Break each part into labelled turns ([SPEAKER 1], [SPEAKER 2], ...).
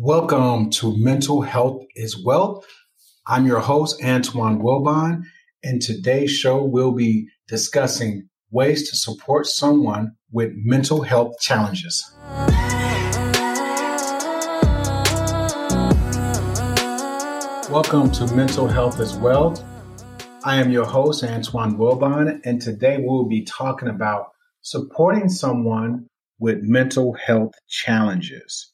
[SPEAKER 1] Welcome to Mental Health is Wealth. I'm your host, Antoine Wilbon, and today's show will be discussing ways to support someone with mental health challenges. Welcome to Mental Health is Wealth. I am your host, Antoine Wilbon, and today we'll be talking about supporting someone with mental health challenges.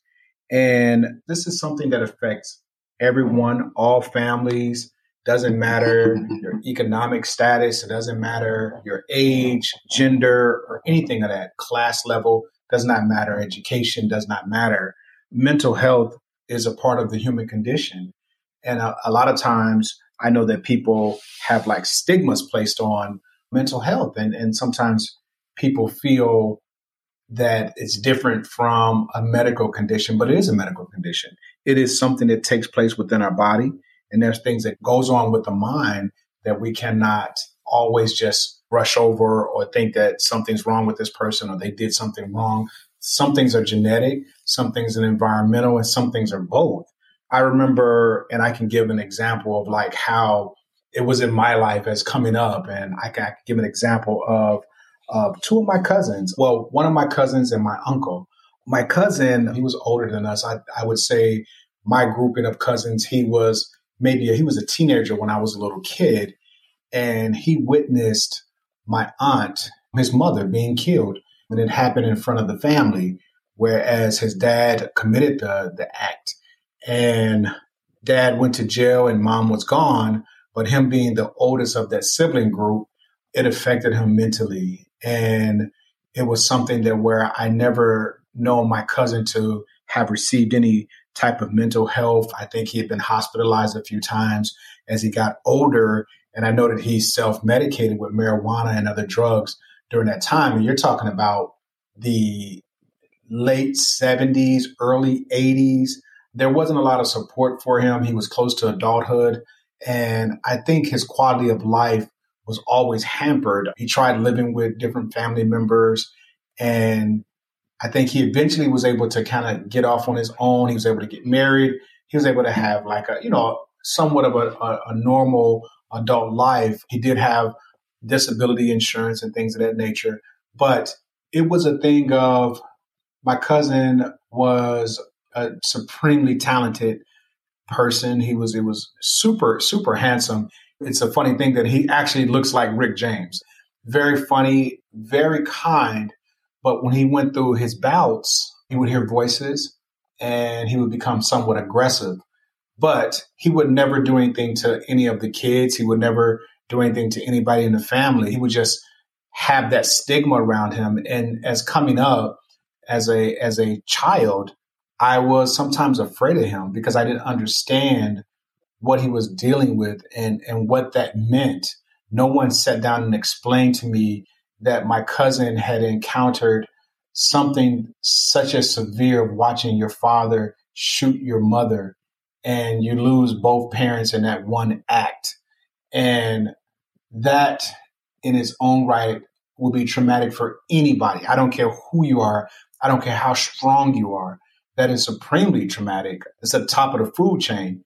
[SPEAKER 1] And this is something that affects everyone, all families. Doesn't matter your economic status, it doesn't matter your age, gender, or anything of that class level, does not matter. Education does not matter. Mental health is a part of the human condition. And a, a lot of times I know that people have like stigmas placed on mental health. And, and sometimes people feel that it's different from a medical condition, but it is a medical condition. It is something that takes place within our body. And there's things that goes on with the mind that we cannot always just brush over or think that something's wrong with this person or they did something wrong. Some things are genetic, some things are environmental, and some things are both. I remember, and I can give an example of like how it was in my life as coming up. And I can give an example of uh, two of my cousins. Well, one of my cousins and my uncle. My cousin, he was older than us. I, I would say my grouping of cousins, he was maybe a, he was a teenager when I was a little kid, and he witnessed my aunt, his mother, being killed, and it happened in front of the family. Whereas his dad committed the the act, and dad went to jail and mom was gone. But him being the oldest of that sibling group, it affected him mentally and it was something that where I never known my cousin to have received any type of mental health. I think he had been hospitalized a few times as he got older. And I know that he self medicated with marijuana and other drugs during that time. And you're talking about the late 70s, early 80s. There wasn't a lot of support for him. He was close to adulthood. And I think his quality of life was always hampered. He tried living with different family members and I think he eventually was able to kind of get off on his own. He was able to get married. He was able to have like a, you know, somewhat of a, a, a normal adult life. He did have disability insurance and things of that nature, but it was a thing of my cousin was a supremely talented person. He was, it was super, super handsome. It's a funny thing that he actually looks like Rick James. Very funny, very kind. But when he went through his bouts, he would hear voices and he would become somewhat aggressive. But he would never do anything to any of the kids. He would never do anything to anybody in the family. He would just have that stigma around him. And as coming up as a as a child, I was sometimes afraid of him because I didn't understand what he was dealing with and, and what that meant. No one sat down and explained to me that my cousin had encountered something such as severe watching your father shoot your mother and you lose both parents in that one act. And that in its own right will be traumatic for anybody. I don't care who you are. I don't care how strong you are. That is supremely traumatic. It's at the top of the food chain.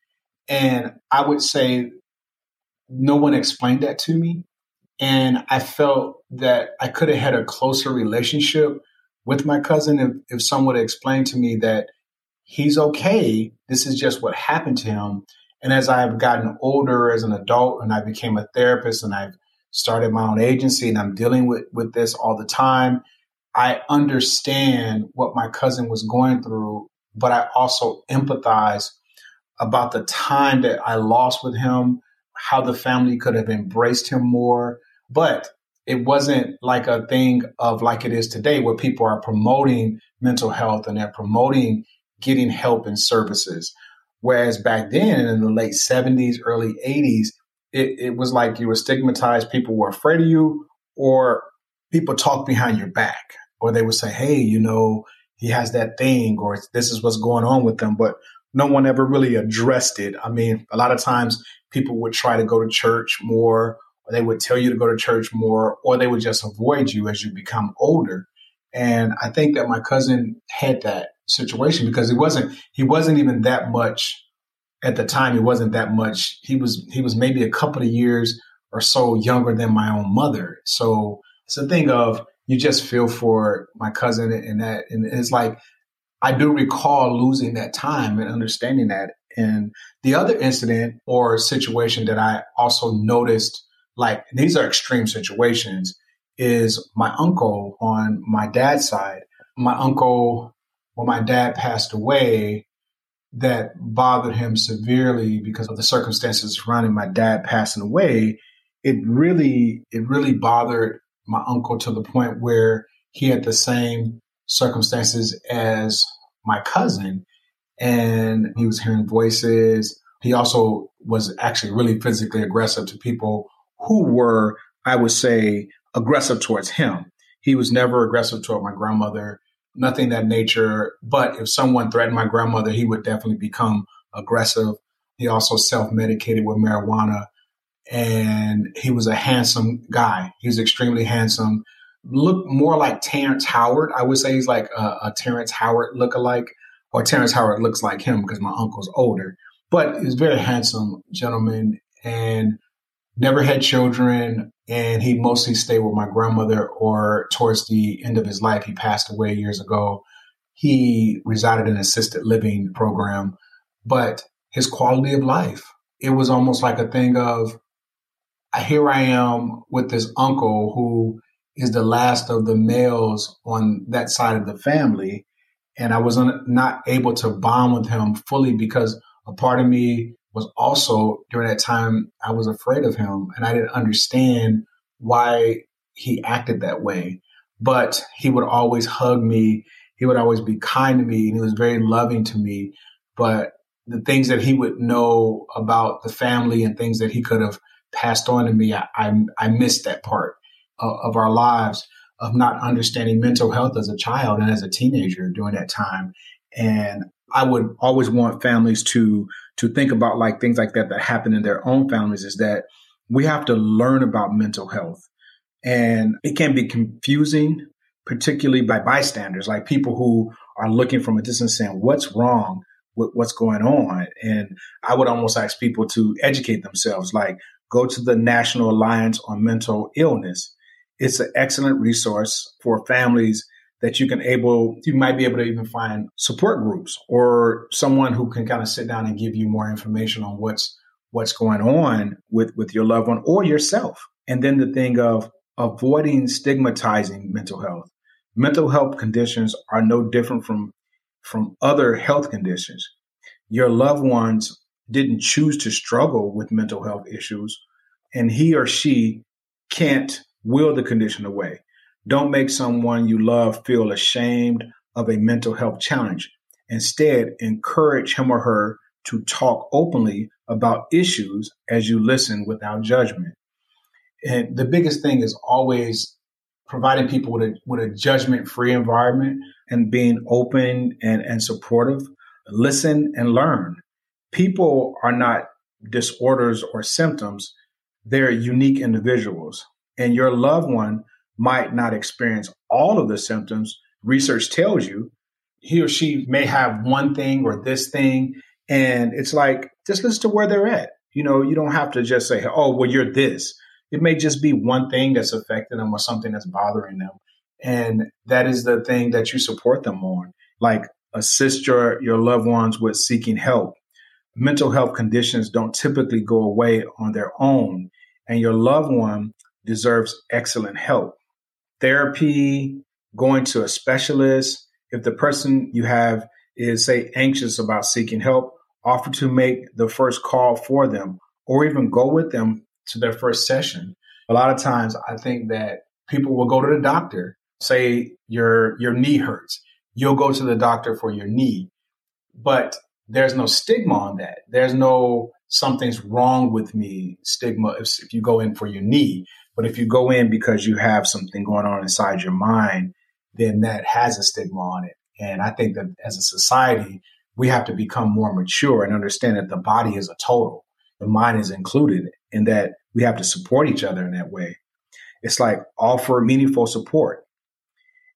[SPEAKER 1] And I would say no one explained that to me. And I felt that I could have had a closer relationship with my cousin if, if someone had explained to me that he's okay. This is just what happened to him. And as I've gotten older as an adult and I became a therapist and I've started my own agency and I'm dealing with, with this all the time, I understand what my cousin was going through, but I also empathize about the time that I lost with him, how the family could have embraced him more. But it wasn't like a thing of like it is today where people are promoting mental health and they're promoting getting help and services. Whereas back then in the late 70s, early 80s, it, it was like you were stigmatized. People were afraid of you, or people talked behind your back, or they would say, Hey, you know, he has that thing, or this is what's going on with them. But no one ever really addressed it. I mean, a lot of times people would try to go to church more, or they would tell you to go to church more, or they would just avoid you as you become older. And I think that my cousin had that situation because he wasn't he wasn't even that much at the time he wasn't that much he was he was maybe a couple of years or so younger than my own mother so it's a thing of you just feel for my cousin and that and it's like i do recall losing that time and understanding that. And the other incident or situation that i also noticed like these are extreme situations is my uncle on my dad's side. My uncle when my dad passed away that bothered him severely because of the circumstances surrounding my dad passing away. It really it really bothered my uncle to the point where he had the same circumstances as my cousin and he was hearing voices he also was actually really physically aggressive to people who were i would say aggressive towards him he was never aggressive toward my grandmother nothing that nature. But if someone threatened my grandmother, he would definitely become aggressive. He also self medicated with marijuana. And he was a handsome guy. He was extremely handsome. Looked more like Terrence Howard. I would say he's like a, a Terrence Howard look-alike, or Terrence Howard looks like him because my uncle's older. But he's very handsome gentleman and never had children and he mostly stayed with my grandmother or towards the end of his life he passed away years ago he resided in an assisted living program but his quality of life it was almost like a thing of here i am with this uncle who is the last of the males on that side of the family and i was not able to bond with him fully because a part of me was also during that time I was afraid of him and I didn't understand why he acted that way. But he would always hug me. He would always be kind to me and he was very loving to me. But the things that he would know about the family and things that he could have passed on to me, I, I, I missed that part of our lives of not understanding mental health as a child and as a teenager during that time. And I would always want families to to think about like things like that that happen in their own families is that we have to learn about mental health. And it can be confusing, particularly by bystanders, like people who are looking from a distance saying, what's wrong with what's going on? And I would almost ask people to educate themselves, like go to the National Alliance on Mental Illness. It's an excellent resource for families that you can able you might be able to even find support groups or someone who can kind of sit down and give you more information on what's what's going on with with your loved one or yourself. And then the thing of avoiding stigmatizing mental health. Mental health conditions are no different from from other health conditions. Your loved ones didn't choose to struggle with mental health issues and he or she can't will the condition away don't make someone you love feel ashamed of a mental health challenge. Instead, encourage him or her to talk openly about issues as you listen without judgment. And the biggest thing is always providing people with a, with a judgment free environment and being open and, and supportive. Listen and learn. People are not disorders or symptoms, they're unique individuals. And your loved one might not experience all of the symptoms, research tells you he or she may have one thing or this thing. And it's like, just listen to where they're at. You know, you don't have to just say, oh, well, you're this. It may just be one thing that's affecting them or something that's bothering them. And that is the thing that you support them on. Like assist your, your loved ones with seeking help. Mental health conditions don't typically go away on their own, and your loved one deserves excellent help therapy, going to a specialist. If the person you have is, say, anxious about seeking help, offer to make the first call for them or even go with them to their first session. A lot of times I think that people will go to the doctor, say your your knee hurts. You'll go to the doctor for your knee. But there's no stigma on that. There's no something's wrong with me stigma if, if you go in for your knee. But if you go in because you have something going on inside your mind, then that has a stigma on it. And I think that as a society, we have to become more mature and understand that the body is a total. The mind is included and that we have to support each other in that way. It's like offer meaningful support.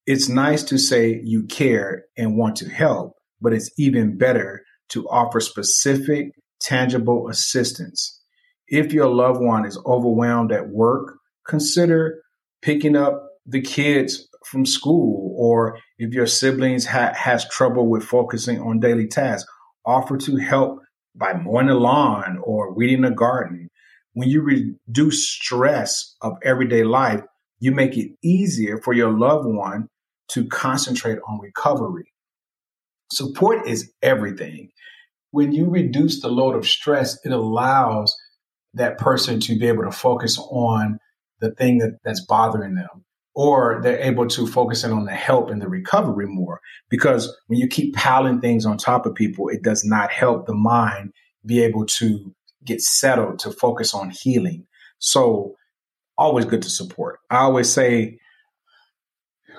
[SPEAKER 1] It's nice to say you care and want to help, but it's even better to offer specific, tangible assistance. If your loved one is overwhelmed at work, consider picking up the kids from school, or if your siblings ha- has trouble with focusing on daily tasks, offer to help by mowing the lawn or weeding the garden. When you reduce stress of everyday life, you make it easier for your loved one to concentrate on recovery. Support is everything. When you reduce the load of stress, it allows that person to be able to focus on the thing that, that's bothering them or they're able to focus in on the help and the recovery more. Because when you keep piling things on top of people, it does not help the mind be able to get settled to focus on healing. So, always good to support. I always say,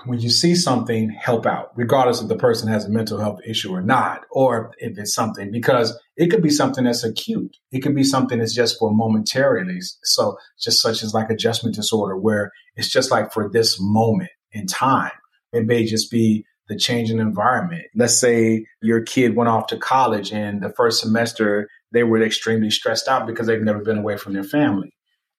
[SPEAKER 1] when you see something, help out, regardless if the person has a mental health issue or not, or if it's something, because it could be something that's acute. It could be something that's just for momentarily. So just such as like adjustment disorder, where it's just like for this moment in time. It may just be the change in environment. Let's say your kid went off to college and the first semester they were extremely stressed out because they've never been away from their family.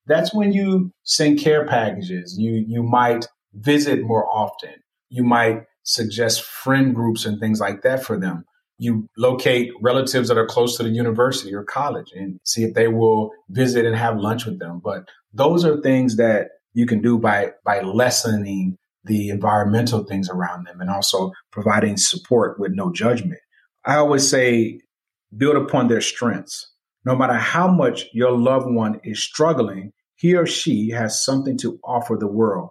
[SPEAKER 1] That's when you send care packages. You you might visit more often. You might suggest friend groups and things like that for them. You locate relatives that are close to the university or college and see if they will visit and have lunch with them. But those are things that you can do by by lessening the environmental things around them and also providing support with no judgment. I always say build upon their strengths. No matter how much your loved one is struggling, he or she has something to offer the world.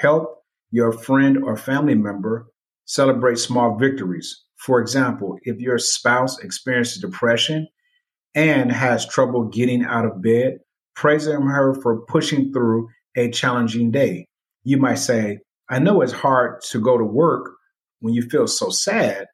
[SPEAKER 1] Help your friend or family member celebrate small victories. For example, if your spouse experiences depression and has trouble getting out of bed, praise her for pushing through a challenging day. You might say, I know it's hard to go to work when you feel so sad.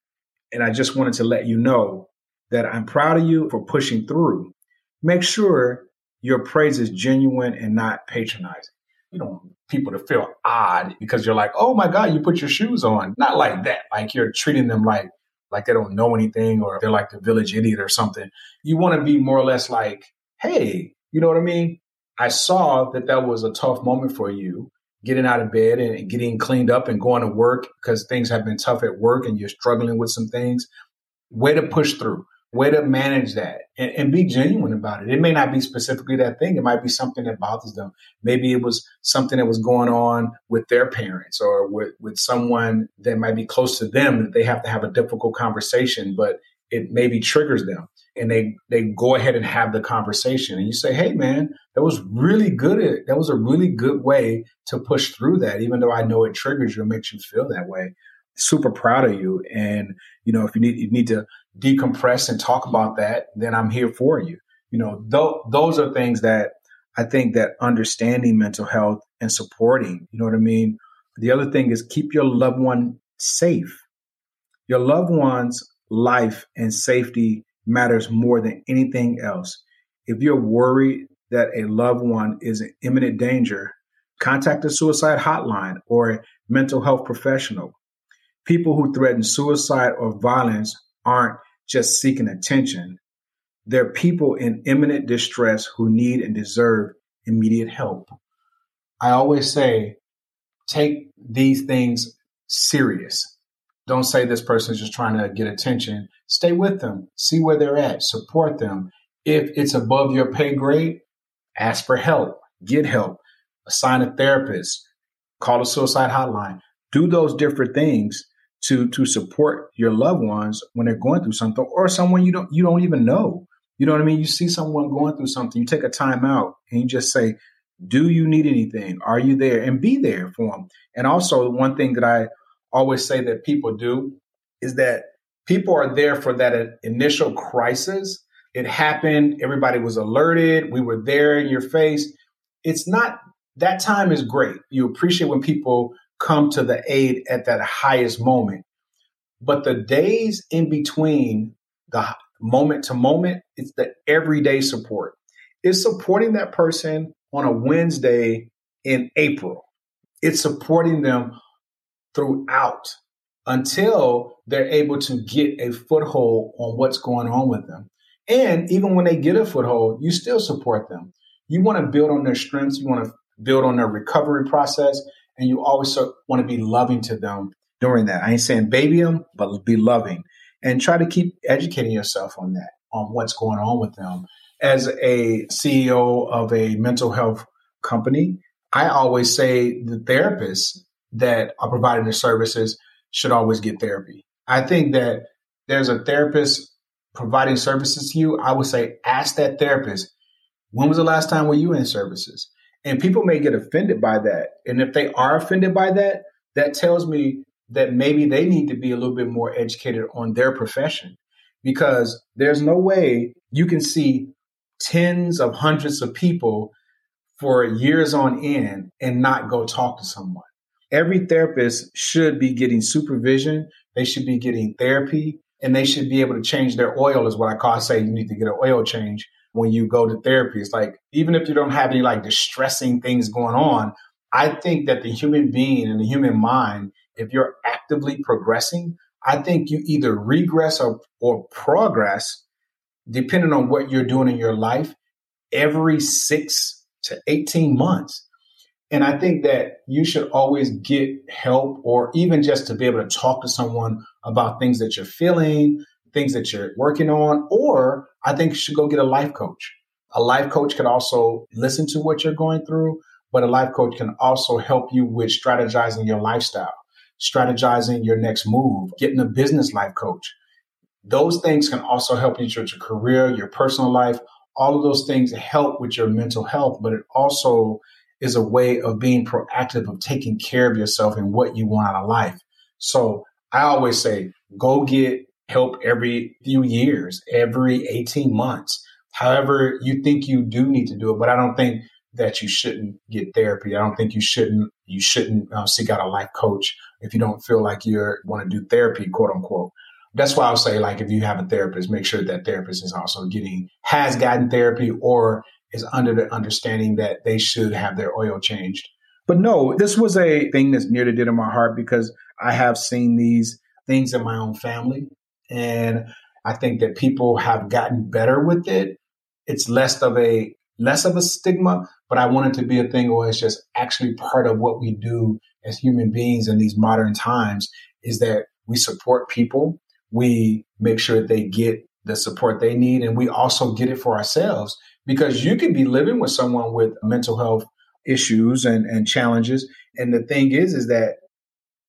[SPEAKER 1] And I just wanted to let you know that I'm proud of you for pushing through. Make sure your praise is genuine and not patronizing. You don't want people to feel odd because you're like, oh my God, you put your shoes on. Not like that. Like you're treating them like like they don't know anything or they're like the village idiot or something. You want to be more or less like, hey, you know what I mean? I saw that that was a tough moment for you getting out of bed and getting cleaned up and going to work because things have been tough at work and you're struggling with some things. Way to push through, way to manage that and, and, be genuine about it. It may not be specifically that thing. It might be something that bothers them. Maybe it was something that was going on with their parents or with, with someone that might be close to them that they have to have a difficult conversation, but it maybe triggers them and they they go ahead and have the conversation and you say hey man that was really good that was a really good way to push through that even though i know it triggers you and makes you feel that way super proud of you and you know if you need you need to decompress and talk about that then i'm here for you you know th- those are things that i think that understanding mental health and supporting you know what i mean the other thing is keep your loved one safe your loved one's life and safety matters more than anything else. If you're worried that a loved one is in imminent danger, contact a suicide hotline or a mental health professional. People who threaten suicide or violence aren't just seeking attention. They're people in imminent distress who need and deserve immediate help. I always say, take these things serious. Don't say this person is just trying to get attention. Stay with them, see where they're at, support them. If it's above your pay grade, ask for help, get help, assign a therapist, call a suicide hotline. Do those different things to to support your loved ones when they're going through something or someone you don't you don't even know. You know what I mean? You see someone going through something, you take a time out and you just say, "Do you need anything? Are you there?" and be there for them. And also, one thing that I always say that people do is that people are there for that initial crisis. It happened, everybody was alerted, we were there in your face. It's not that time is great. You appreciate when people come to the aid at that highest moment. But the days in between the moment to moment, it's the everyday support. It's supporting that person on a Wednesday in April. It's supporting them throughout until they're able to get a foothold on what's going on with them. And even when they get a foothold, you still support them. You want to build on their strengths. You want to build on their recovery process. And you always want to be loving to them during that. I ain't saying baby them, but be loving and try to keep educating yourself on that, on what's going on with them. As a CEO of a mental health company, I always say the therapists that are providing the services should always get therapy. I think that there's a therapist providing services to you. I would say ask that therapist, when was the last time were you in services? And people may get offended by that. And if they are offended by that, that tells me that maybe they need to be a little bit more educated on their profession because there's no way you can see tens of hundreds of people for years on end and not go talk to someone. Every therapist should be getting supervision. They should be getting therapy and they should be able to change their oil is what I call I say you need to get an oil change when you go to therapy. It's like even if you don't have any like distressing things going on, I think that the human being and the human mind, if you're actively progressing, I think you either regress or, or progress depending on what you're doing in your life every six to 18 months. And I think that you should always get help or even just to be able to talk to someone about things that you're feeling, things that you're working on, or I think you should go get a life coach. A life coach can also listen to what you're going through, but a life coach can also help you with strategizing your lifestyle, strategizing your next move, getting a business life coach. Those things can also help you with your career, your personal life. All of those things help with your mental health, but it also is a way of being proactive of taking care of yourself and what you want out of life. So I always say, go get help every few years, every 18 months. However, you think you do need to do it, but I don't think that you shouldn't get therapy. I don't think you shouldn't you shouldn't uh, seek out a life coach if you don't feel like you want to do therapy, quote unquote. That's why I'll say like if you have a therapist, make sure that therapist is also getting has gotten therapy or is under the understanding that they should have their oil changed. But no, this was a thing that's near to dear to my heart because I have seen these things in my own family. And I think that people have gotten better with it. It's less of a less of a stigma, but I want it to be a thing where it's just actually part of what we do as human beings in these modern times is that we support people. We make sure that they get the support they need and we also get it for ourselves because you can be living with someone with mental health issues and, and challenges. And the thing is, is that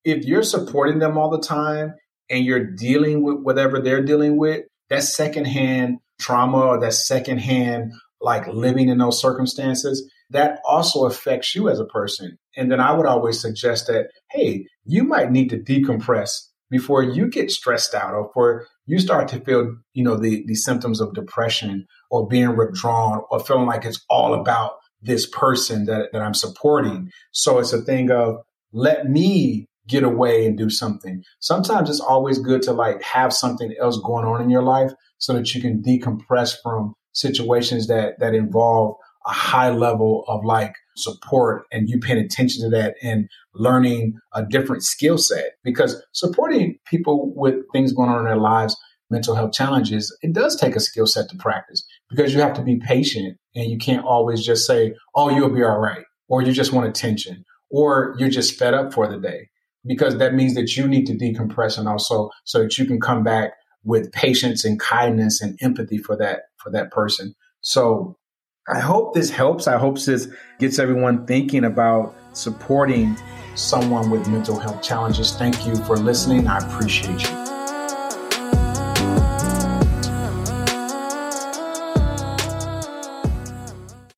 [SPEAKER 1] if you're supporting them all the time and you're dealing with whatever they're dealing with, that secondhand trauma or that secondhand like living in those circumstances, that also affects you as a person. And then I would always suggest that, hey, you might need to decompress before you get stressed out or before you start to feel, you know, the, the symptoms of depression or being withdrawn or feeling like it's all about this person that, that I'm supporting. So it's a thing of let me get away and do something. Sometimes it's always good to like have something else going on in your life so that you can decompress from situations that that involve a high level of like support and you paying attention to that and learning a different skill set because supporting people with things going on in their lives mental health challenges it does take a skill set to practice because you have to be patient and you can't always just say oh you'll be all right or you just want attention or you're just fed up for the day because that means that you need to decompress and also so that you can come back with patience and kindness and empathy for that for that person. So I hope this helps. I hope this gets everyone thinking about supporting someone with mental health challenges. Thank you for listening. I appreciate you.